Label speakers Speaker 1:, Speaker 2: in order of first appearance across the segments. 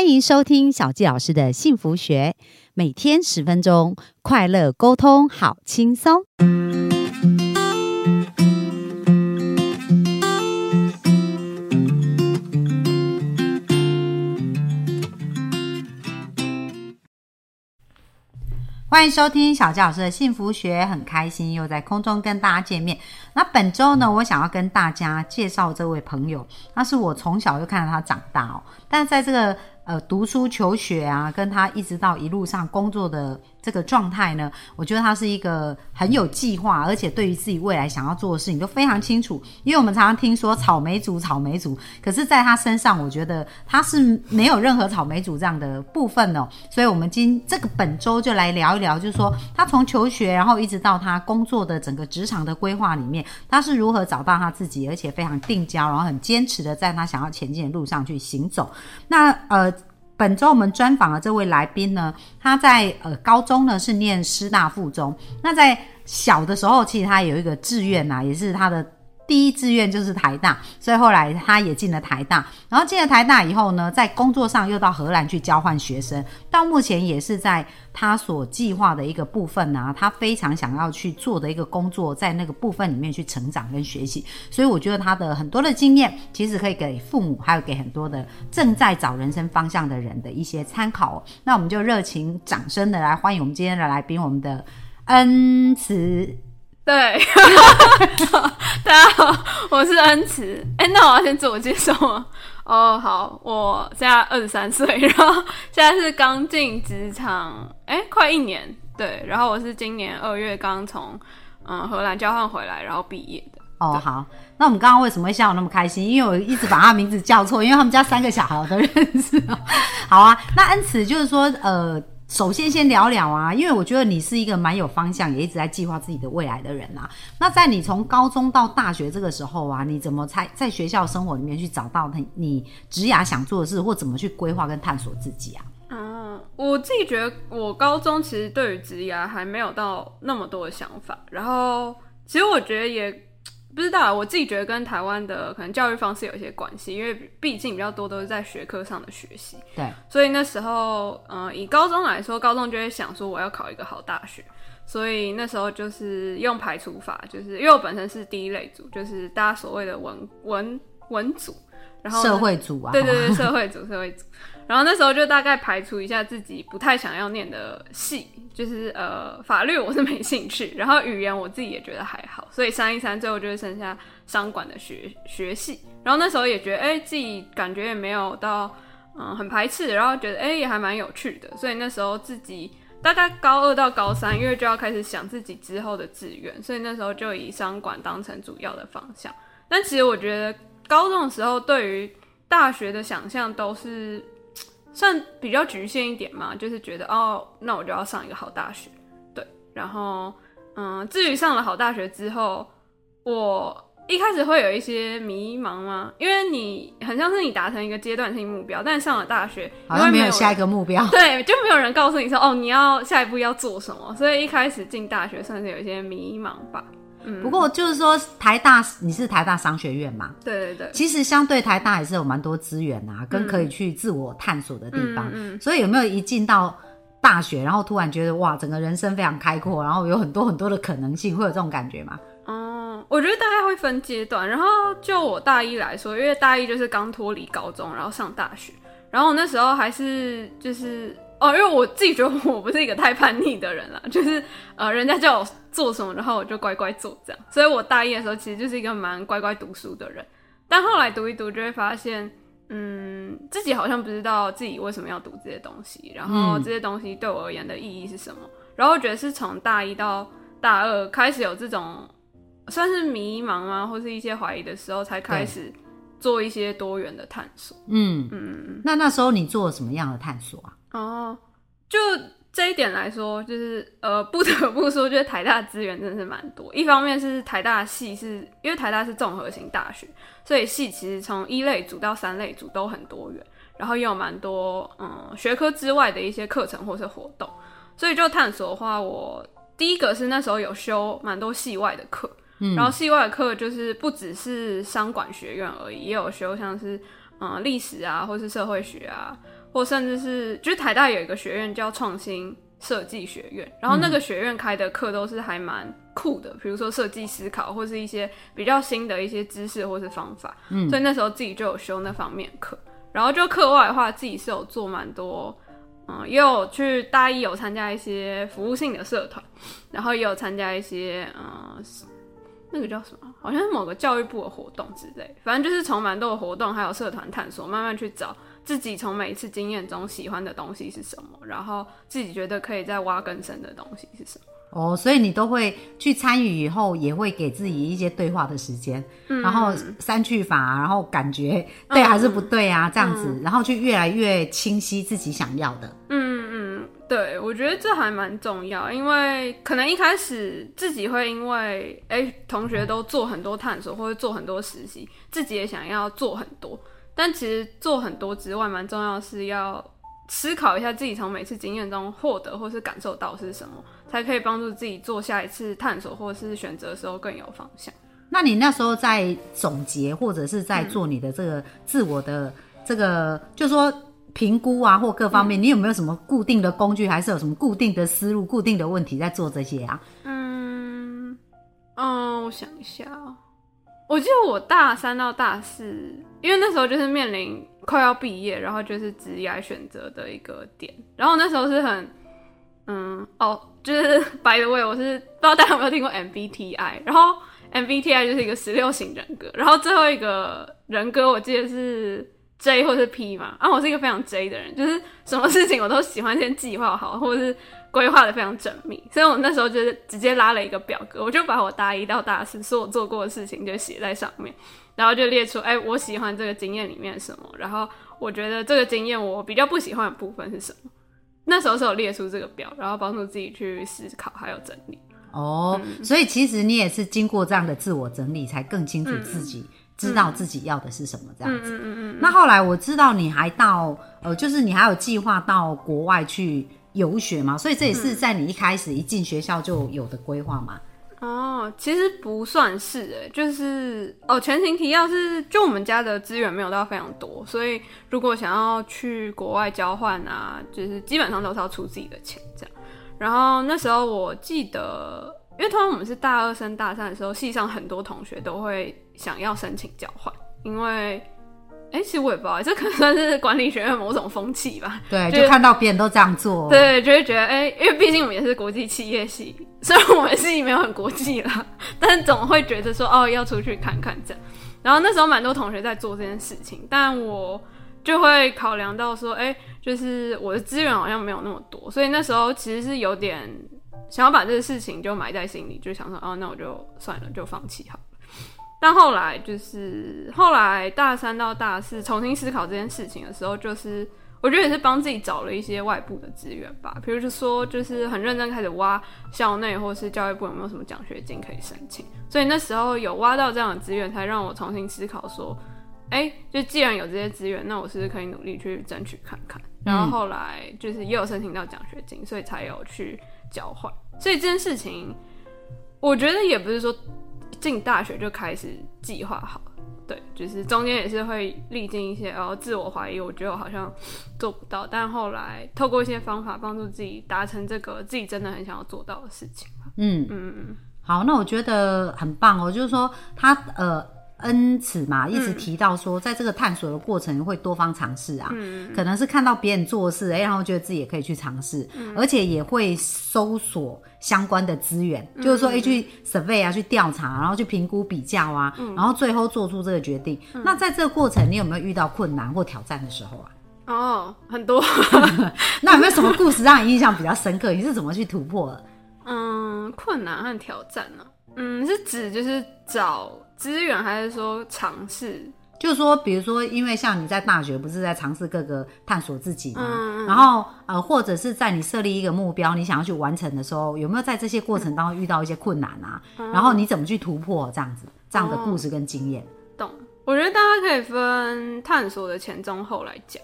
Speaker 1: 欢迎收听小纪老师的幸福学，每天十分钟，快乐沟通，好轻松。欢迎收听小纪老师的幸福学，很开心又在空中跟大家见面。那本周呢，我想要跟大家介绍这位朋友，那是我从小就看到他长大哦，但是在这个。呃，读书求学啊，跟他一直到一路上工作的这个状态呢，我觉得他是一个很有计划，而且对于自己未来想要做的事情都非常清楚。因为我们常常听说草莓族，草莓族，可是在他身上，我觉得他是没有任何草莓族这样的部分哦。所以，我们今这个本周就来聊一聊，就是说他从求学，然后一直到他工作的整个职场的规划里面，他是如何找到他自己，而且非常定焦，然后很坚持的在他想要前进的路上去行走。那呃。本周我们专访的这位来宾呢，他在呃高中呢是念师大附中，那在小的时候其实他有一个志愿呐，也是他的。第一志愿就是台大，所以后来他也进了台大。然后进了台大以后呢，在工作上又到荷兰去交换学生。到目前也是在他所计划的一个部分呢，他非常想要去做的一个工作，在那个部分里面去成长跟学习。所以我觉得他的很多的经验，其实可以给父母，还有给很多的正在找人生方向的人的一些参考。那我们就热情掌声的来欢迎我们今天的来宾，我们的恩慈。
Speaker 2: 对，大家好，我是恩慈。哎，那我要先自我介绍吗？哦，好，我现在二十三岁，然后现在是刚进职场，哎，快一年。对，然后我是今年二月刚从嗯荷兰交换回来，然后毕业的。
Speaker 1: 哦，好，那我们刚刚为什么会笑那么开心？因为我一直把他名字叫错，因为他们家三个小孩我都认识。好啊，那恩慈就是说，呃。首先，先聊聊啊，因为我觉得你是一个蛮有方向，也一直在计划自己的未来的人啊。那在你从高中到大学这个时候啊，你怎么才在学校生活里面去找到你你职涯想做的事，或怎么去规划跟探索自己啊？
Speaker 2: 嗯，我自己觉得我高中其实对于职涯还没有到那么多的想法，然后其实我觉得也。不知道，我自己觉得跟台湾的可能教育方式有一些关系，因为毕竟比较多都是在学科上的学习。
Speaker 1: 对，
Speaker 2: 所以那时候，嗯，以高中来说，高中就会想说我要考一个好大学，所以那时候就是用排除法，就是因为我本身是第一类组，就是大家所谓的文文文组，然后
Speaker 1: 社会组啊，
Speaker 2: 对对对，社会组社会组。然后那时候就大概排除一下自己不太想要念的系，就是呃法律我是没兴趣，然后语言我自己也觉得还好，所以三一三最后就是剩下商管的学学系。然后那时候也觉得哎自己感觉也没有到嗯很排斥，然后觉得哎也还蛮有趣的，所以那时候自己大概高二到高三，因为就要开始想自己之后的志愿，所以那时候就以商管当成主要的方向。但其实我觉得高中的时候对于大学的想象都是。算比较局限一点嘛，就是觉得哦，那我就要上一个好大学，对。然后，嗯，至于上了好大学之后，我一开始会有一些迷茫吗？因为你很像是你达成一个阶段性目标，但上了大学
Speaker 1: 好像没有下一个目标，
Speaker 2: 对，就没有人告诉你说哦，你要下一步要做什么，所以一开始进大学算是有一些迷茫吧。
Speaker 1: 不过就是说，台大你是台大商学院嘛？
Speaker 2: 对对对。
Speaker 1: 其实相对台大也是有蛮多资源啊，跟可以去自我探索的地方。嗯所以有没有一进到大学，然后突然觉得哇，整个人生非常开阔，然后有很多很多的可能性，会有这种感觉吗？
Speaker 2: 哦，我觉得大概会分阶段。然后就我大一来说，因为大一就是刚脱离高中，然后上大学，然后我那时候还是就是。哦，因为我自己觉得我不是一个太叛逆的人啦，就是呃，人家叫我做什么，然后我就乖乖做这样。所以我大一的时候其实就是一个蛮乖乖读书的人，但后来读一读就会发现，嗯，自己好像不知道自己为什么要读这些东西，然后这些东西对我而言的意义是什么。然后我觉得是从大一到大二开始有这种算是迷茫啊，或是一些怀疑的时候，才开始做一些多元的探索。
Speaker 1: 嗯嗯嗯。那那时候你做了什么样的探索啊？
Speaker 2: 哦，就这一点来说，就是呃，不得不说，就是台大资源真的是蛮多。一方面是台大系，是因为台大是综合型大学，所以系其实从一类组到三类组都很多元，然后也有蛮多嗯学科之外的一些课程或是活动。所以就探索的话，我第一个是那时候有修蛮多系外的课，然后系外的课就是不只是商管学院而已，也有修像是嗯历史啊，或是社会学啊。或甚至是就是台大有一个学院叫创新设计学院，然后那个学院开的课都是还蛮酷的，比如说设计思考或是一些比较新的一些知识或是方法，嗯，所以那时候自己就有修那方面课，然后就课外的话自己是有做蛮多，嗯，也有去大一有参加一些服务性的社团，然后也有参加一些嗯。那个叫什么？好像是某个教育部的活动之类，反正就是从蛮多的活动，还有社团探索，慢慢去找自己从每一次经验中喜欢的东西是什么，然后自己觉得可以再挖更深的东西是什么。
Speaker 1: 哦，所以你都会去参与以后，也会给自己一些对话的时间，然后删去法，然后感觉对还是不对啊，这样子，然后就越来越清晰自己想要的。
Speaker 2: 嗯嗯，对，我觉得这还蛮重要，因为可能一开始自己会因为哎，同学都做很多探索或者做很多实习，自己也想要做很多，但其实做很多之外，蛮重要是要思考一下自己从每次经验中获得或是感受到是什么。才可以帮助自己做下一次探索或是选择的时候更有方向。
Speaker 1: 那你那时候在总结或者是在做你的这个自我的这个，就说评估啊或各方面，你有没有什么固定的工具，还是有什么固定的思路、固定的问题在做这些啊？
Speaker 2: 嗯哦，我想一下，我记得我大三到大四，因为那时候就是面临快要毕业，然后就是职业选择的一个点，然后那时候是很。嗯哦，就是 by the way，我是不知道大家有没有听过 MBTI，然后 MBTI 就是一个十六型人格，然后最后一个人格我记得是 J 或是 P 嘛，啊，我是一个非常 J 的人，就是什么事情我都喜欢先计划好，或者是规划的非常缜密，所以我那时候就是直接拉了一个表格，我就把我大一到大四所有做过的事情就写在上面，然后就列出，哎，我喜欢这个经验里面什么，然后我觉得这个经验我比较不喜欢的部分是什么。那时候是有列出这个表，然后帮助自己去思考还有整理。
Speaker 1: 哦，所以其实你也是经过这样的自我整理，才更清楚自己知道自己要的是什么这样子。嗯嗯嗯。那后来我知道你还到呃，就是你还有计划到国外去游学嘛？所以这也是在你一开始一进学校就有的规划嘛？
Speaker 2: 哦，其实不算是哎，就是哦，全情提要是，就我们家的资源没有到非常多，所以如果想要去国外交换啊，就是基本上都是要出自己的钱这样。然后那时候我记得，因为通常我们是大二升大三的时候，系上很多同学都会想要申请交换，因为。哎，其实我也不知道，这可能算是管理学院某种风气吧。
Speaker 1: 对，就看到别人都这样做，
Speaker 2: 对，就会觉得哎，因为毕竟我们也是国际企业系，虽然我们系没有很国际啦，但总会觉得说哦，要出去看看这样。然后那时候蛮多同学在做这件事情，但我就会考量到说，哎，就是我的资源好像没有那么多，所以那时候其实是有点想要把这个事情就埋在心里，就想说，哦，那我就算了，就放弃好。但后来就是后来大三到大四重新思考这件事情的时候，就是我觉得也是帮自己找了一些外部的资源吧，比如说就是很认真开始挖校内或是教育部有没有什么奖学金可以申请，所以那时候有挖到这样的资源，才让我重新思考说，哎，就既然有这些资源，那我是不是可以努力去争取看看？然后后来就是也有申请到奖学金，所以才有去交换。所以这件事情，我觉得也不是说。进大学就开始计划好，对，就是中间也是会历经一些，然后自我怀疑，我觉得我好像做不到，但后来透过一些方法帮助自己达成这个自己真的很想要做到的事情
Speaker 1: 嗯嗯嗯，好，那我觉得很棒哦，就是说他呃。恩慈嘛，一直提到说，在这个探索的过程会多方尝试啊，可能是看到别人做事，哎，然后觉得自己也可以去尝试，而且也会搜索相关的资源，就是说，哎，去 survey 啊，去调查，然后去评估比较啊，然后最后做出这个决定。那在这个过程，你有没有遇到困难或挑战的时候啊？
Speaker 2: 哦，很多。
Speaker 1: 那有没有什么故事让你印象比较深刻？你是怎么去突破的？
Speaker 2: 嗯，困难和挑战呢？嗯，是指就是找。资源还是说尝试，
Speaker 1: 就是说，比如说，因为像你在大学不是在尝试各个探索自己嘛，然后呃，或者是在你设立一个目标，你想要去完成的时候，有没有在这些过程当中遇到一些困难啊？然后你怎么去突破这样子这样的故事跟经验？
Speaker 2: 懂？我觉得大家可以分探索的前中后来讲。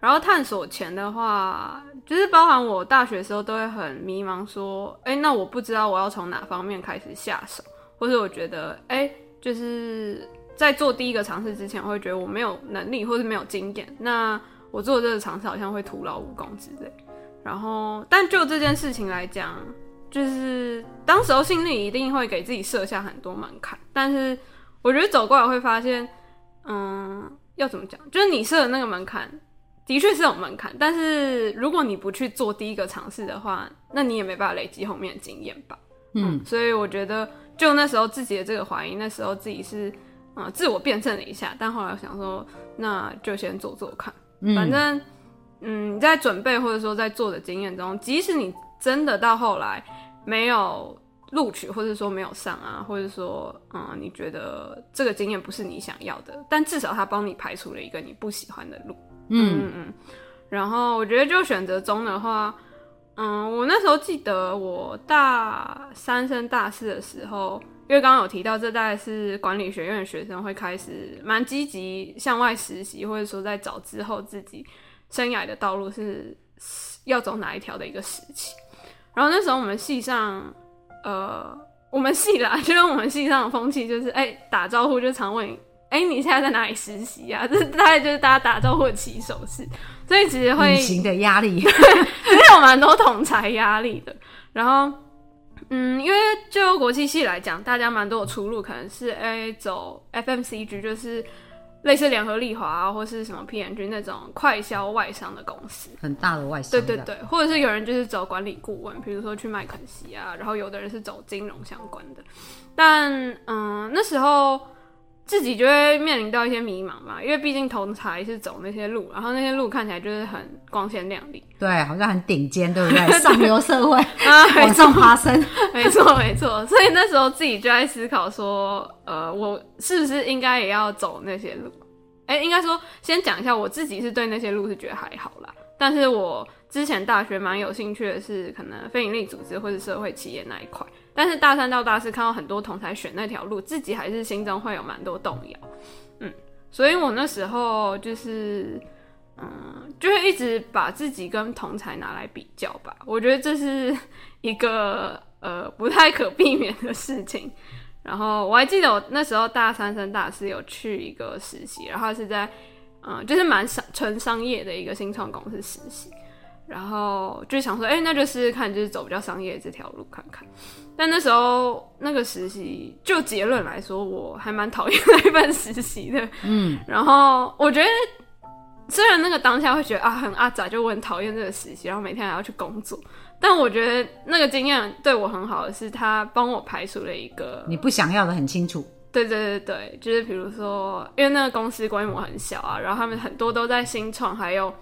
Speaker 2: 然后探索前的话，就是包含我大学的时候都会很迷茫，说，哎，那我不知道我要从哪方面开始下手，或者我觉得，哎。就是在做第一个尝试之前，我会觉得我没有能力或是没有经验，那我做这个尝试好像会徒劳无功之类。然后，但就这件事情来讲，就是当时候心里一定会给自己设下很多门槛。但是我觉得走过来会发现，嗯，要怎么讲？就是你设的那个门槛的确是有门槛，但是如果你不去做第一个尝试的话，那你也没办法累积后面的经验吧。嗯，所以我觉得，就那时候自己的这个怀疑，那时候自己是嗯自我辩证了一下，但后来想说，那就先做做看，反正。嗯，你在准备或者说在做的经验中，即使你真的到后来没有录取，或者说没有上啊，或者说嗯，你觉得这个经验不是你想要的，但至少他帮你排除了一个你不喜欢的路。嗯嗯嗯。然后我觉得就选择中的话，嗯，我那时候记得我大三升大四的时候，因为刚刚有提到这大概是管理学院的学生会开始蛮积极向外实习，或者说在找之后自己。生涯的道路是要走哪一条的一个时期，然后那时候我们系上，呃，我们系啦，就是我们系上的风气就是，哎，打招呼就常问，哎，你现在在哪里实习啊？这大概就是大家打招呼的起手式，所以其实会
Speaker 1: 隐形的压力，
Speaker 2: 有蛮多同才压力的。然后，嗯，因为就国际系来讲，大家蛮多的出路可能是，哎，走 FMCG，就是。类似联合利华啊，或是什么 PNG 那种快销外商的公司，
Speaker 1: 很大的外商。
Speaker 2: 对对对，或者是有人就是走管理顾问，比如说去麦肯锡啊，然后有的人是走金融相关的。但嗯，那时候自己就会面临到一些迷茫嘛，因为毕竟同才是走那些路，然后那些路看起来就是很光鲜亮丽，
Speaker 1: 对，好像很顶尖，对不对？上流社会啊，往上爬升，
Speaker 2: 没错没错。所以那时候自己就在思考说，呃，我是不是应该也要走那些路？哎，应该说先讲一下，我自己是对那些路是觉得还好啦。但是我之前大学蛮有兴趣的是可能非营利组织或者社会企业那一块。但是大三到大四看到很多同才选那条路，自己还是心中会有蛮多动摇。嗯，所以我那时候就是嗯，就会一直把自己跟同才拿来比较吧。我觉得这是一个呃不太可避免的事情。然后我还记得我那时候大三升大四有去一个实习，然后是在嗯，就是蛮商纯商业的一个新创公司实习，然后就想说，哎，那就试试看，就是走比较商业这条路看看。但那时候那个实习，就结论来说，我还蛮讨厌 那份实习的。嗯，然后我觉得。虽然那个当下会觉得啊很阿杂，就我很讨厌这个实习，然后每天还要去工作，但我觉得那个经验对我很好的是，他帮我排除了一个
Speaker 1: 你不想要的很清楚。
Speaker 2: 对对对对，就是比如说，因为那个公司规模很小啊，然后他们很多都在新创还有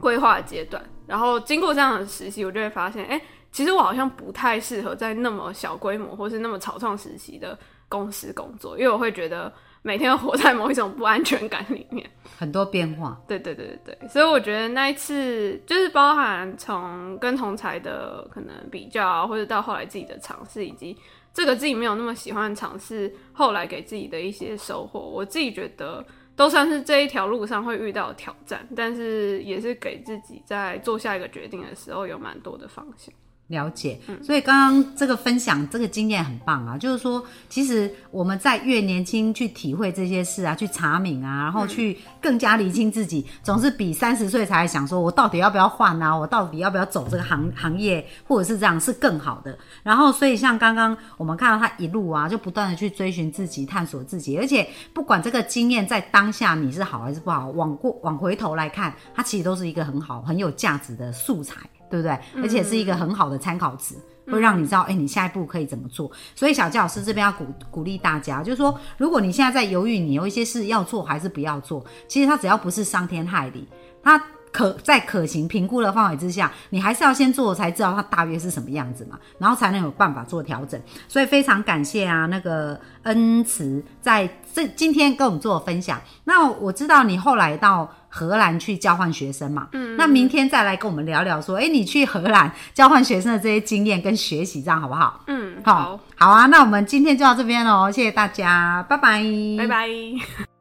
Speaker 2: 规划阶段，然后经过这样的实习，我就会发现，哎，其实我好像不太适合在那么小规模或是那么草创实习的公司工作，因为我会觉得。每天活在某一种不安全感里面，
Speaker 1: 很多变化。
Speaker 2: 对对对对对，所以我觉得那一次就是包含从跟同才的可能比较，或者到后来自己的尝试，以及这个自己没有那么喜欢的尝试，后来给自己的一些收获，我自己觉得都算是这一条路上会遇到挑战，但是也是给自己在做下一个决定的时候有蛮多的方向。
Speaker 1: 了解，所以刚刚这个分享这个经验很棒啊，就是说，其实我们在越年轻去体会这些事啊，去查明啊，然后去更加理清自己，总是比三十岁才想说我到底要不要换啊，我到底要不要走这个行行业，或者是这样是更好的。然后，所以像刚刚我们看到他一路啊，就不断的去追寻自己，探索自己，而且不管这个经验在当下你是好还是不好，往过往回头来看，它其实都是一个很好很有价值的素材。对不对？而且是一个很好的参考值，会让你知道，哎，你下一步可以怎么做。所以小教老师这边要鼓鼓励大家，就是说，如果你现在在犹豫，你有一些事要做还是不要做，其实它只要不是伤天害理，它。可在可行评估的范围之下，你还是要先做，才知道它大约是什么样子嘛，然后才能有办法做调整。所以非常感谢啊，那个恩慈在这今天跟我们做分享。那我知道你后来到荷兰去交换学生嘛，嗯，那明天再来跟我们聊聊，说，哎，你去荷兰交换学生的这些经验跟学习，这样好不好？
Speaker 2: 嗯，好，
Speaker 1: 好啊。那我们今天就到这边喽，谢谢大家，拜拜，
Speaker 2: 拜拜。